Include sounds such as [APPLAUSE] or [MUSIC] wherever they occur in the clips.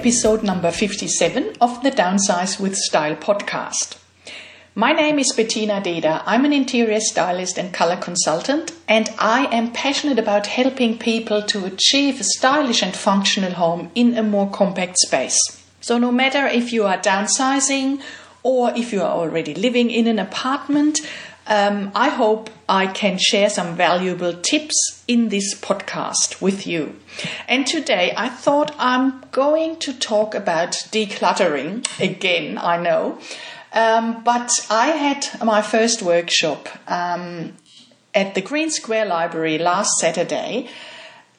episode number 57 of the Downsize with Style podcast. My name is Bettina Deda. I'm an interior stylist and color consultant, and I am passionate about helping people to achieve a stylish and functional home in a more compact space. So, no matter if you are downsizing or if you are already living in an apartment, um, I hope I can share some valuable tips in this podcast with you. And today I thought I'm going to talk about decluttering again, I know. Um, but I had my first workshop um, at the Green Square Library last Saturday,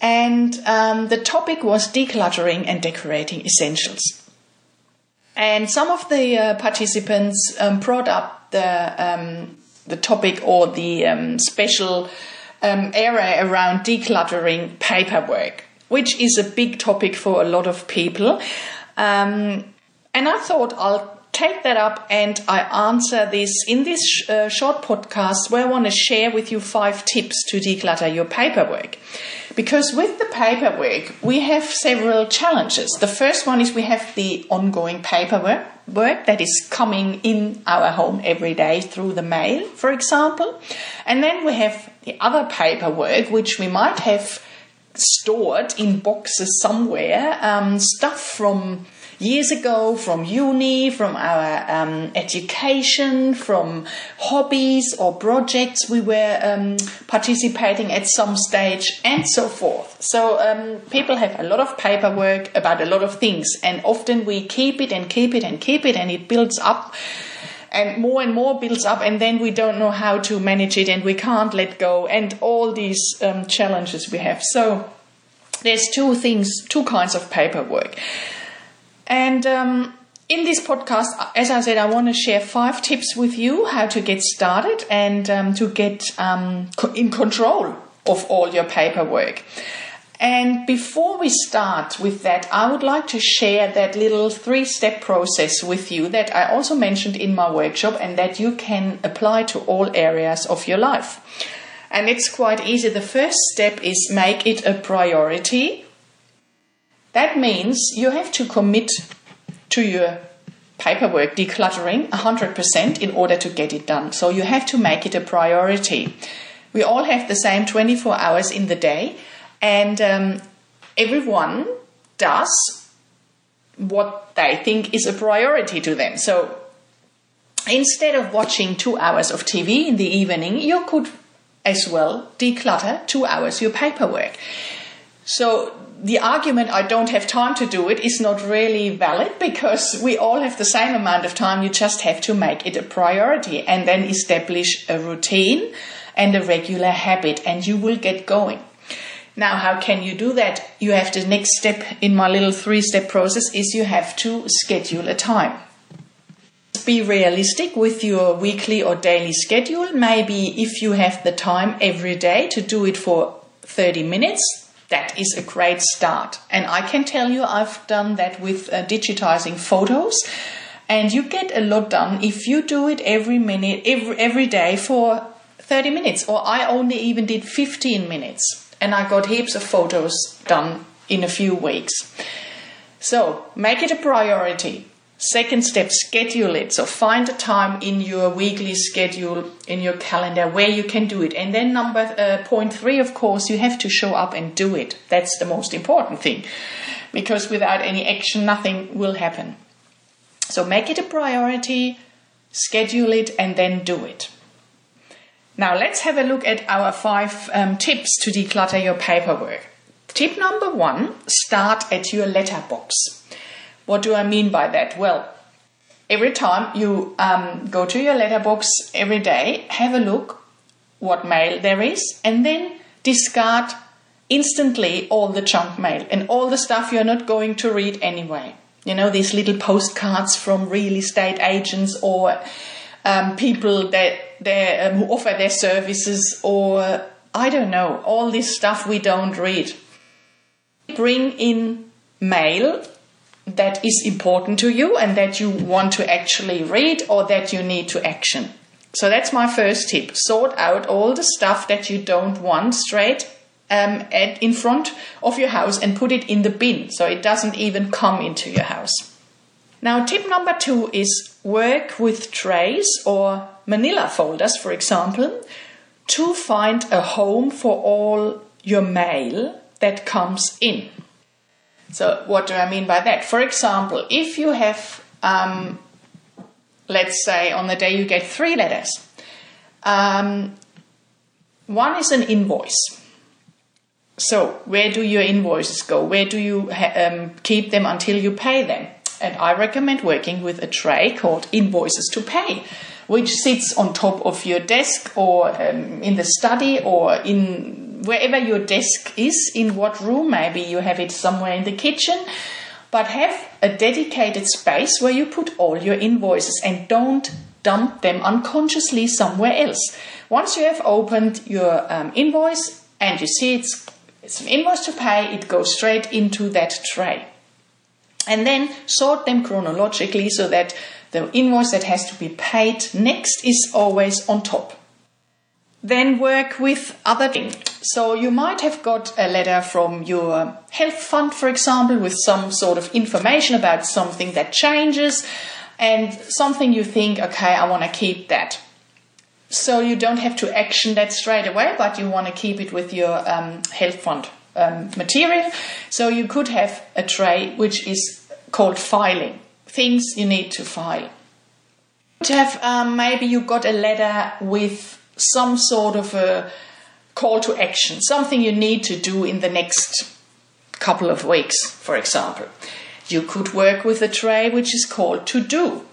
and um, the topic was decluttering and decorating essentials. And some of the uh, participants um, brought up the um, the topic or the um, special um, area around decluttering paperwork, which is a big topic for a lot of people. Um, and I thought I'll take that up and I answer this in this sh- uh, short podcast where I want to share with you five tips to declutter your paperwork. Because with the paperwork, we have several challenges. The first one is we have the ongoing paperwork work that is coming in our home every day through the mail, for example. And then we have the other paperwork, which we might have stored in boxes somewhere, um, stuff from years ago from uni, from our um, education, from hobbies or projects we were um, participating at some stage, and so forth. So um, people have a lot of paperwork about a lot of things, and often we keep it and keep it and keep it, and it builds up. And more and more builds up, and then we don't know how to manage it, and we can't let go, and all these um, challenges we have. So, there's two things, two kinds of paperwork. And um, in this podcast, as I said, I want to share five tips with you how to get started and um, to get um, in control of all your paperwork. And before we start with that, I would like to share that little three step process with you that I also mentioned in my workshop and that you can apply to all areas of your life. And it's quite easy. The first step is make it a priority that means you have to commit to your paperwork decluttering 100% in order to get it done. So you have to make it a priority. We all have the same 24 hours in the day, and um, everyone does what they think is a priority to them. So instead of watching two hours of TV in the evening, you could as well declutter two hours your paperwork. So the argument I don't have time to do it is not really valid because we all have the same amount of time. You just have to make it a priority and then establish a routine and a regular habit and you will get going. Now, how can you do that? You have the next step in my little three step process is you have to schedule a time. Be realistic with your weekly or daily schedule. Maybe if you have the time every day to do it for 30 minutes, that is a great start. And I can tell you, I've done that with uh, digitizing photos. And you get a lot done if you do it every minute, every, every day for 30 minutes. Or I only even did 15 minutes. And I got heaps of photos done in a few weeks. So make it a priority. Second step, schedule it. So find a time in your weekly schedule, in your calendar where you can do it. And then number uh, point three, of course, you have to show up and do it. That's the most important thing. Because without any action, nothing will happen. So make it a priority, schedule it, and then do it. Now let's have a look at our five um, tips to declutter your paperwork. Tip number one, start at your letterbox. What do I mean by that? Well, every time you um, go to your letterbox every day, have a look what mail there is, and then discard instantly all the junk mail and all the stuff you're not going to read anyway. You know, these little postcards from real estate agents or um, people that um, who offer their services, or I don't know, all this stuff we don't read. Bring in mail that is important to you and that you want to actually read or that you need to action. So that's my first tip. Sort out all the stuff that you don't want straight um, at, in front of your house and put it in the bin so it doesn't even come into your house. Now, tip number two is work with trays or manila folders, for example, to find a home for all your mail that comes in. So, what do I mean by that? For example, if you have, um, let's say, on the day you get three letters, um, one is an invoice. So, where do your invoices go? Where do you ha- um, keep them until you pay them? And I recommend working with a tray called Invoices to Pay, which sits on top of your desk or um, in the study or in wherever your desk is, in what room, maybe you have it somewhere in the kitchen, but have a dedicated space where you put all your invoices and don't dump them unconsciously somewhere else. Once you have opened your um, invoice and you see it's, it's an invoice to pay, it goes straight into that tray. And then sort them chronologically so that the invoice that has to be paid next is always on top. Then work with other things. So you might have got a letter from your health fund, for example, with some sort of information about something that changes and something you think, okay, I want to keep that. So you don't have to action that straight away, but you want to keep it with your um, health fund um, material. So you could have a tray which is called filing, things you need to file. You have um, maybe you got a letter with some sort of a call to action, something you need to do in the next couple of weeks, for example. You could work with a tray which is called to do.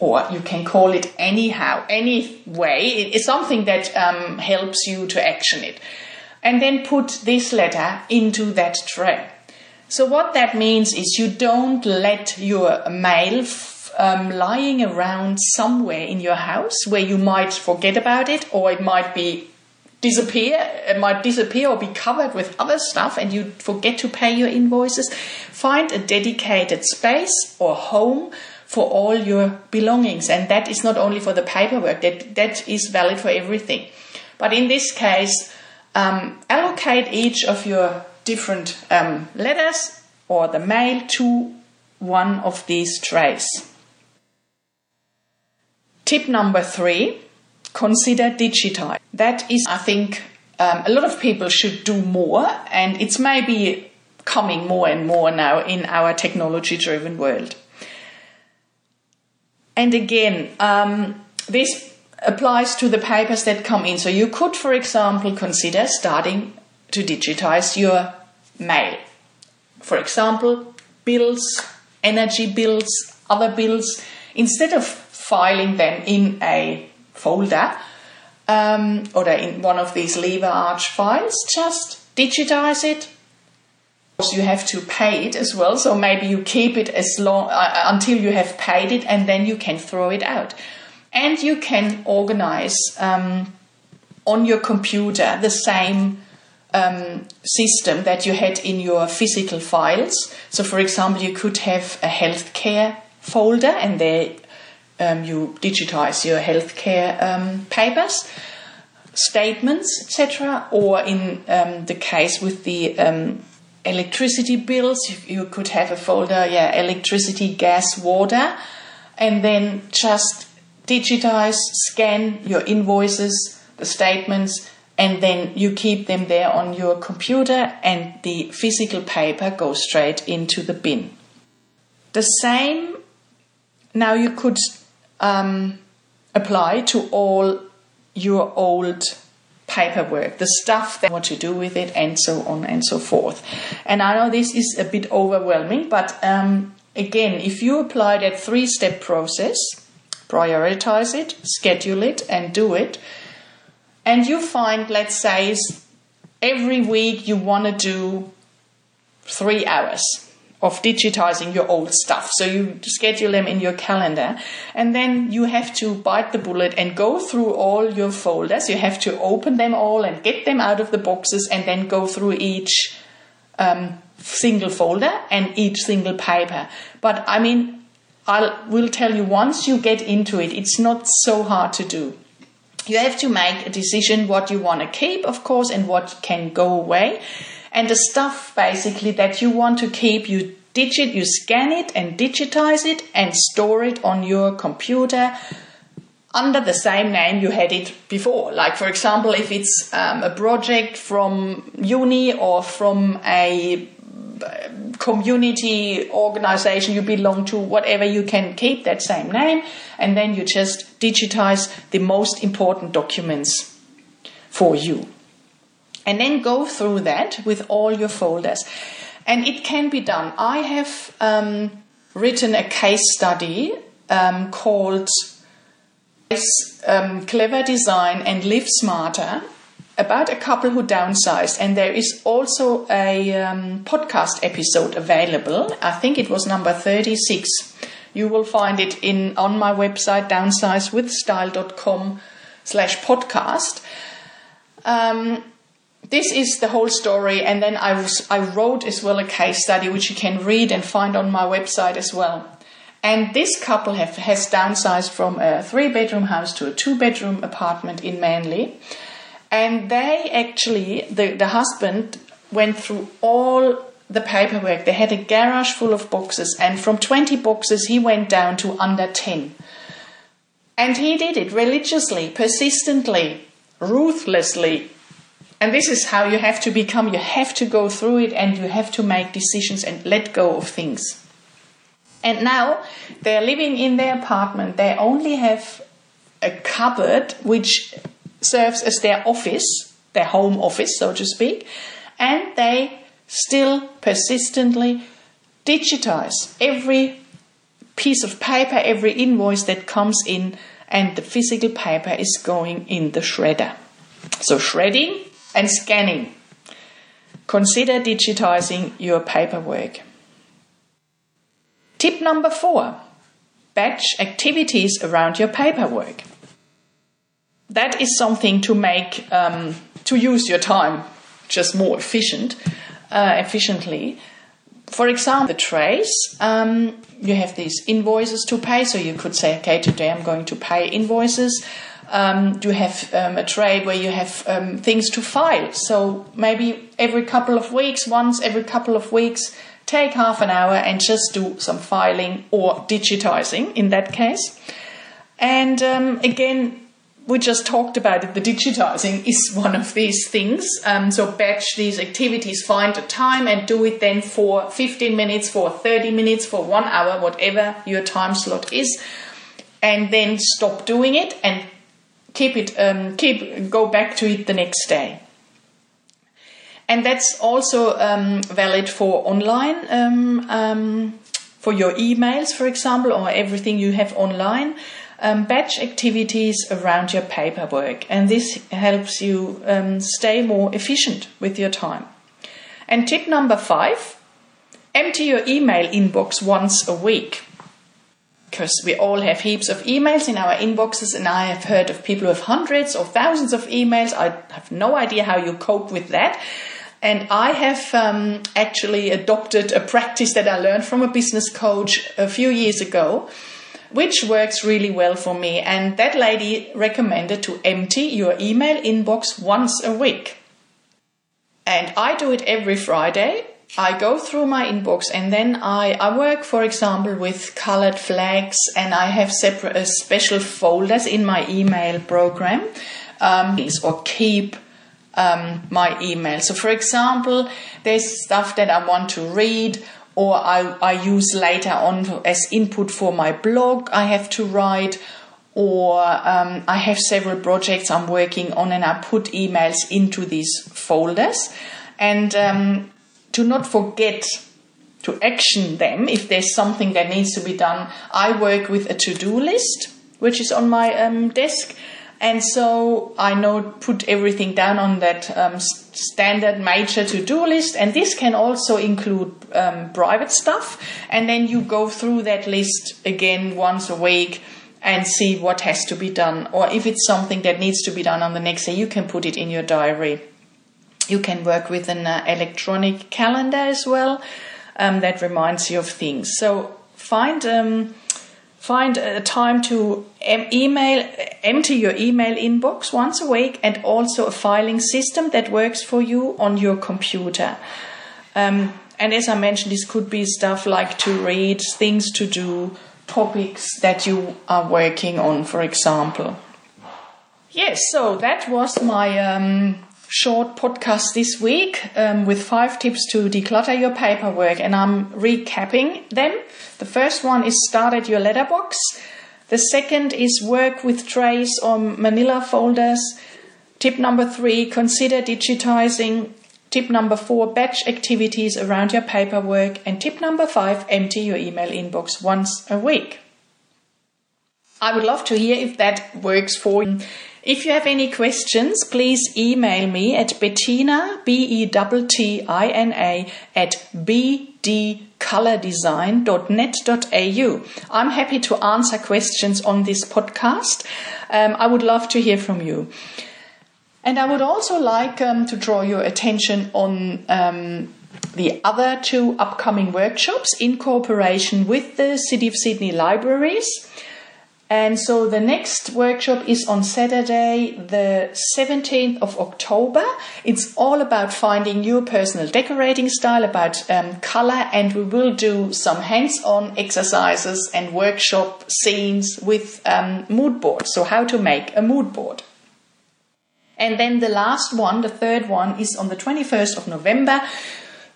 Or you can call it anyhow, any way. It's something that um, helps you to action it. And then put this letter into that tray. So, what that means is you don't let your mail um, lying around somewhere in your house where you might forget about it or it might be disappear it might disappear or be covered with other stuff and you forget to pay your invoices find a dedicated space or home for all your belongings. And that is not only for the paperwork that that is valid for everything. But in this case um, allocate each of your different um, letters or the mail to one of these trays Tip number three consider digitize. That is, I think, um, a lot of people should do more, and it's maybe coming more and more now in our technology driven world. And again, um, this applies to the papers that come in. So you could, for example, consider starting to digitize your mail. For example, bills, energy bills, other bills. Instead of filing them in a folder um, or in one of these lever arch files, just digitize it. You have to pay it as well, so maybe you keep it as long uh, uh, until you have paid it, and then you can throw it out. And you can organize um, on your computer the same um, system that you had in your physical files. So, for example, you could have a healthcare folder, and there um, you digitize your healthcare um, papers, statements, etc. Or in um, the case with the um, electricity bills, you, you, could have a folder, yeah, electricity, gas, water, and then just digitize, scan your invoices, the statements, and then you keep them there on your computer, and the physical paper goes straight into the bin. The same now you could um, apply to all your old paperwork, the stuff that what to do with it, and so on and so forth. And I know this is a bit overwhelming, but um, again, if you apply that three step process, prioritize it, schedule it, and do it, and you find, let's say, every week you want to do three hours of digitizing your old stuff. So you schedule them in your calendar and then you have to bite the bullet and go through all your folders. You have to open them all and get them out of the boxes and then go through each um, single folder and each single paper. But I mean, I will tell you once you get into it, it's not so hard to do. you have to make a decision what you want to keep, of course, and what can go away. And the stuff basically that you want to keep, you digit, you scan it and digitize it and store it on your computer under the same name you had it before. Like, for example, if it's um, a project from uni or from a uh, community organization you belong to, whatever, you can keep that same name and then you just digitize the most important documents for you. And then go through that with all your folders. And it can be done. I have um, written a case study um, called um, Clever Design and Live Smarter about a couple who downsized, and there is also a um, podcast episode available. I think it was number 36. You will find it in on my website downsizewithstyle.com slash podcast. Um, this is the whole story, and then I was I wrote as well a case study which you can read and find on my website as well. And this couple have, has downsized from a three bedroom house to a two bedroom apartment in Manly. And they actually, the, the husband went through all the paperwork. They had a garage full of boxes, and from 20 boxes, he went down to under 10. And he did it religiously, persistently, ruthlessly. And this is how you have to become. You have to go through it and you have to make decisions and let go of things. And now they're living in their apartment. They only have a cupboard which serves as their office, their home office, so to speak, and they still persistently digitize every piece of paper, every invoice that comes in, and the physical paper is going in the shredder. So, shredding and scanning. Consider digitizing your paperwork. Tip number four batch activities around your paperwork that is something to make um, to use your time just more efficient uh, efficiently for example the trace um, you have these invoices to pay so you could say okay today i'm going to pay invoices um, you have um, a tray where you have um, things to file so maybe every couple of weeks once every couple of weeks take half an hour and just do some filing or digitizing in that case and um, again we just talked about it. The digitizing is [LAUGHS] one of these things. Um, so batch these activities, find a time and do it then for 15 minutes, for 30 minutes, for one hour, whatever your time slot is, and then stop doing it and keep it, um, keep go back to it the next day. And that's also um, valid for online, um, um, for your emails, for example, or everything you have online um, batch activities around your paperwork, and this helps you um, stay more efficient with your time. And tip number five empty your email inbox once a week. Because we all have heaps of emails in our inboxes, and I have heard of people who have hundreds or thousands of emails. I have no idea how you cope with that. And I have um, actually adopted a practice that I learned from a business coach a few years ago which works really well for me. And that lady recommended to empty your email inbox once a week. And I do it every Friday. I go through my inbox and then I, I work, for example, with colored flags and I have separate uh, special folders in my email program um, or keep um, my email. So, for example, there's stuff that I want to read or I, I use later on as input for my blog I have to write, or um, I have several projects I'm working on and I put emails into these folders. And um, to not forget to action them if there's something that needs to be done, I work with a to do list, which is on my um, desk. And so I know put everything down on that um, standard major to do list, and this can also include um, private stuff. And then you go through that list again once a week and see what has to be done, or if it's something that needs to be done on the next day, you can put it in your diary. You can work with an uh, electronic calendar as well um, that reminds you of things. So find um, find a time to email, empty your email inbox once a week, and also a filing system that works for you on your computer. Um, and as I mentioned, this could be stuff like to read, things to do, topics that you are working on, for example. Yes, so that was my um, short podcast this week um, with five tips to declutter your paperwork, and I'm recapping them. The first one is start at your letterbox. The second is work with trays or manila folders. Tip number three, consider digitizing. Tip number four, batch activities around your paperwork. And tip number five, empty your email inbox once a week. I would love to hear if that works for you. If you have any questions, please email me at Bettina, B-E-T-T-I-N-A, at bdcolordesign.net.au. I'm happy to answer questions on this podcast. Um, I would love to hear from you. And I would also like um, to draw your attention on um, the other two upcoming workshops in cooperation with the City of Sydney Libraries. And so the next workshop is on Saturday, the 17th of October. It's all about finding your personal decorating style, about um, color, and we will do some hands on exercises and workshop scenes with um, mood boards. So, how to make a mood board. And then the last one, the third one, is on the 21st of November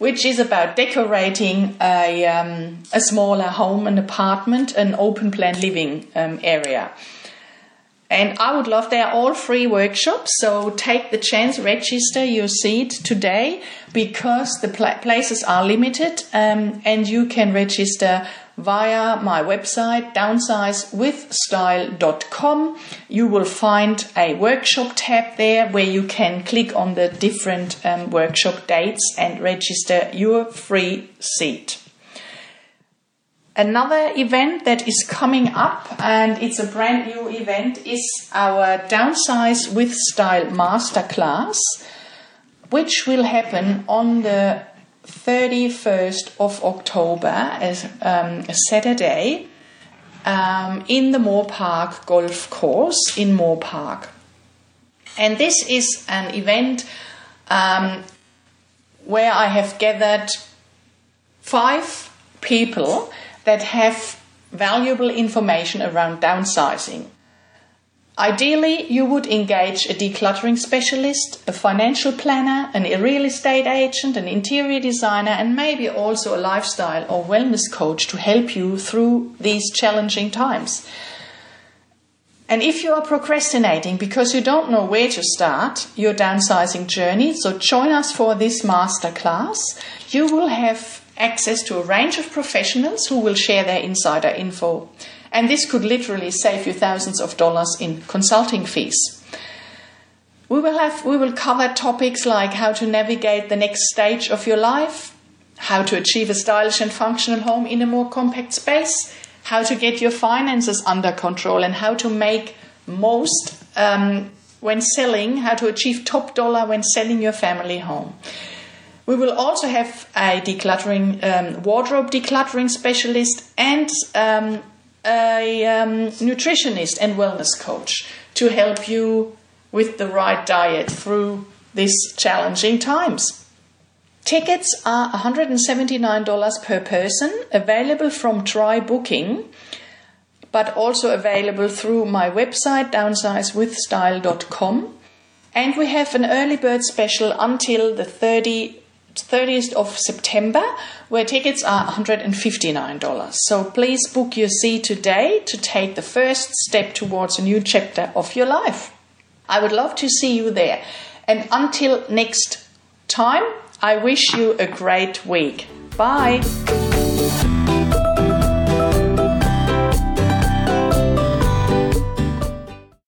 which is about decorating a, um, a smaller home, an apartment, an open plan living um, area. And I would love, they are all free workshops, so take the chance, register your seat today because the pl- places are limited um, and you can register via my website downsizewithstyle.com. You will find a workshop tab there where you can click on the different um, workshop dates and register your free seat. Another event that is coming up, and it's a brand new event, is our Downsize with Style Masterclass, which will happen on the 31st of October, as um, a Saturday, um, in the Moore Park Golf Course in Moore Park. And this is an event um, where I have gathered five people that have valuable information around downsizing. Ideally, you would engage a decluttering specialist, a financial planner, an, real estate agent, an interior designer, and maybe also a lifestyle or wellness coach to help you through these challenging times. And if you are procrastinating because you don't know where to start your downsizing journey, so join us for this masterclass. You will have access to a range of professionals who will share their insider info. And this could literally save you thousands of dollars in consulting fees. We will, have, we will cover topics like how to navigate the next stage of your life, how to achieve a stylish and functional home in a more compact space, how to get your finances under control, and how to make most um, when selling, how to achieve top dollar when selling your family home. We will also have a decluttering um, wardrobe decluttering specialist and um, a um, nutritionist and wellness coach to help you with the right diet through these challenging times. Tickets are $179 per person, available from Try Booking, but also available through my website downsizewithstyle.com. And we have an early bird special until the 30 30th of September, where tickets are $159. So please book your seat today to take the first step towards a new chapter of your life. I would love to see you there. And until next time, I wish you a great week. Bye.